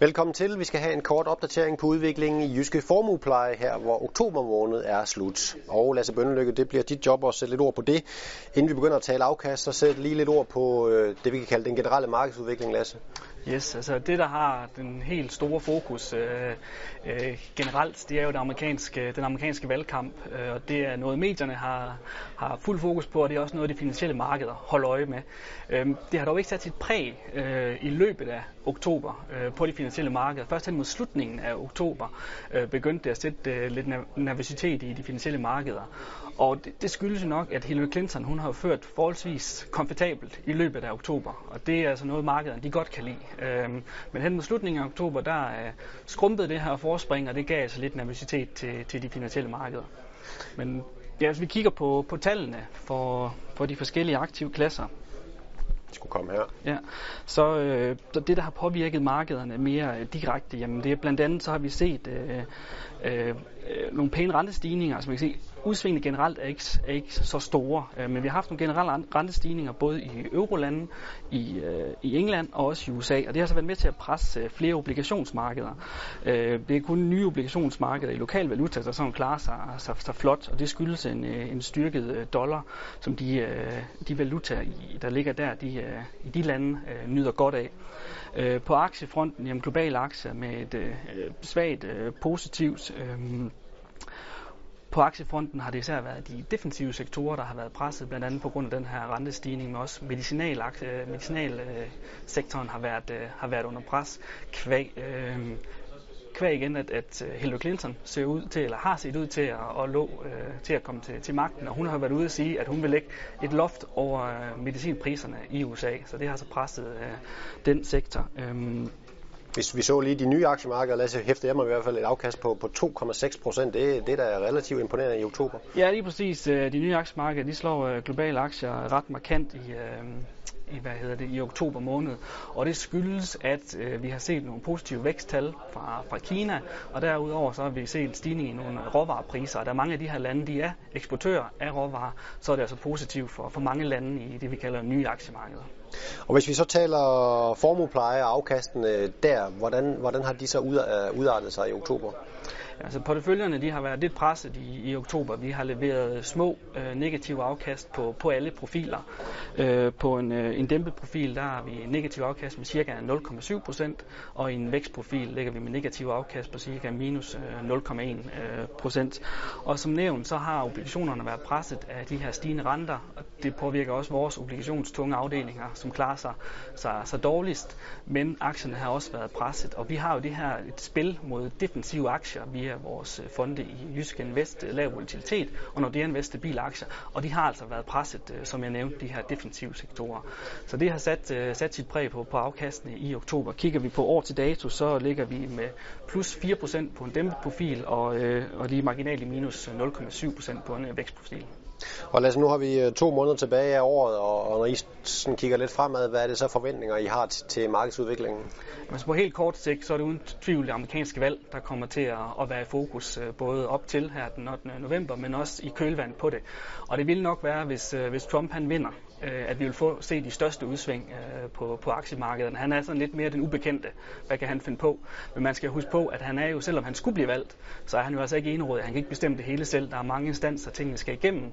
Velkommen til. Vi skal have en kort opdatering på udviklingen i Jyske Formuepleje her, hvor oktober måned er slut. Og Lasse Bønnelykke, det bliver dit job at sætte lidt ord på det. Inden vi begynder at tale afkast, så sæt lige lidt ord på øh, det, vi kan kalde den generelle markedsudvikling, Lasse. Yes, altså det, der har den helt store fokus øh, øh, generelt, det er jo den amerikanske, den amerikanske valgkamp, øh, og det er noget, medierne har, har fuld fokus på, og det er også noget, de finansielle markeder holder øje med. Øh, det har dog ikke sat sit præg øh, i løbet af oktober øh, på de finansielle markeder. Først hen mod slutningen af oktober øh, begyndte det at sætte øh, lidt nervøsitet i de finansielle markeder. Og det, det skyldes jo nok, at Hillary Clinton hun har ført forholdsvis komfortabelt i løbet af oktober. Og det er altså noget, markederne de godt kan lide. Øhm, men hen mod slutningen af oktober, der øh, skrumpede det her forspring, og det gav altså lidt nervøsitet til, til de finansielle markeder. Men ja, hvis vi kigger på, på tallene for, for de forskellige aktive klasser, skulle komme her. Ja, så, øh, så det, der har påvirket markederne mere øh, direkte, jamen det er blandt andet, så har vi set øh, øh, nogle pæne rentestigninger. Altså man kan se, udsvingene generelt er ikke, er ikke så store, øh, men vi har haft nogle generelle rentestigninger både i eurolandene, i, øh, i England og også i USA, og det har så været med til at presse øh, flere obligationsmarkeder. Øh, det er kun nye obligationsmarkeder i lokal valuta, der sådan klarer sig, sig, sig flot, og det skyldes en, øh, en styrket øh, dollar, som de, øh, de valutaer, der ligger der, de, øh, i de lande øh, nyder godt af. Øh, på aktiefronten, jamen globale aktier med et øh, svagt øh, positivt øh, på aktiefronten har det især været de defensive sektorer, der har været presset, blandt andet på grund af den her rentestigning, men også medicinal, øh, medicinalsektoren øh, har været, øh, har været under pres, kvæg, øh, kvæg igen, at, at Hillary Clinton ser ud til, eller har set ud til at, at, lå, øh, til at komme til, til magten, og hun har været ude at sige, at hun vil lægge et loft over øh, medicinpriserne i USA, så det har så presset øh, den sektor. Øh, hvis vi så lige de nye aktiemarkeder, lad os hæfte jeg mig i hvert fald et afkast på, på 2,6 procent. Det, det der er relativt imponerende i oktober. Ja, lige præcis. Øh, de nye aktiemarkeder, de slår øh, globale aktier ret markant i, øh, i, hvad hedder det, i oktober måned. Og det skyldes, at øh, vi har set nogle positive væksttal fra, fra Kina, og derudover så har vi set stigning i nogle råvarepriser. Og der er mange af de her lande, de er eksportører af råvarer, så er det altså positivt for, for mange lande i det, vi kalder nye aktiemarkeder. Og hvis vi så taler formuepleje og afkastene øh, der, hvordan, hvordan har de så øh, udartet sig i oktober? Altså porteføljerne de har været lidt presset i, i oktober. Vi har leveret små øh, negative afkast på, på alle profiler. Øh, på en, øh, en dæmpet profil der har vi negativ afkast med ca. 0,7 procent, og i en vækstprofil ligger vi med negativ afkast på ca. minus øh, 0,1 øh, procent. Og som nævnt, så har obligationerne været presset af de her stigende renter, og det påvirker også vores obligationstunge afdelinger, som klarer sig, sig, sig dårligst. Men aktierne har også været presset, og vi har jo det her et spil mod defensive aktier. Vi via vores øh, fonde i Jysk Invest øh, lav volatilitet, og Nordea Invest stabile aktier, og de har altså været presset, øh, som jeg nævnte, de her defensive sektorer. Så det har sat, sat sit præg på, på afkastene i oktober. Kigger vi på år til dato, så ligger vi med plus 4% på en dæmpet profil, og, og lige marginalt i minus 0,7% på en vækstprofil. Og lad os, nu har vi øh, to måneder tilbage af året, og, og når I sådan kigger lidt fremad, hvad er det så forventninger, I har til markedsudviklingen? Men på helt kort sigt, så er det uden tvivl det amerikanske valg, der kommer til at, at være i fokus øh, både op til her den 8. november, men også i kølvand på det. Og det vil nok være, hvis, øh, hvis Trump han vinder, at vi vil få se de største udsving på, på aktiemarkederne. Han er sådan lidt mere den ubekendte. Hvad kan han finde på? Men man skal huske på, at han er jo, selvom han skulle blive valgt, så er han jo altså ikke enrådet. Han kan ikke bestemme det hele selv. Der er mange instanser, tingene skal igennem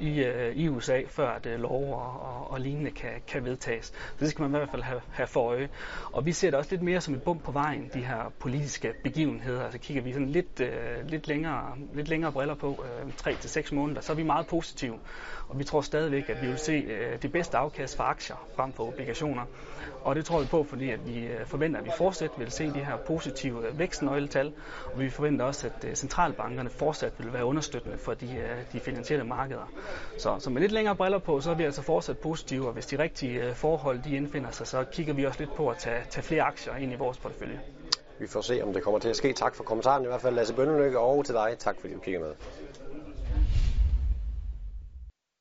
i, øh, i USA, før at øh, lov og, og, og lignende kan, kan vedtages. Så det skal man i hvert fald have, have for øje. Og vi ser det også lidt mere som et bump på vejen, de her politiske begivenheder. Altså kigger vi sådan lidt, øh, lidt, længere, lidt længere briller på, øh, 3 til måneder, så er vi meget positive. Og vi tror stadigvæk, at vi vil se øh, det bedste afkast for aktier frem for obligationer. Og det tror vi på, fordi at vi øh, forventer, at vi fortsat vil se de her positive vækstnøgletal, og vi forventer også, at centralbankerne fortsat vil være understøttende for de, de finansielle markeder. Så, så med lidt længere briller på, så er vi altså fortsat positive, og hvis de rigtige øh, forhold de indfinder sig, så kigger vi også lidt på at tage, tage flere aktier ind i vores portefølje. Vi får se, om det kommer til at ske. Tak for kommentaren i hvert fald, Lasse Bønnelykke, og til dig. Tak fordi du kigger med.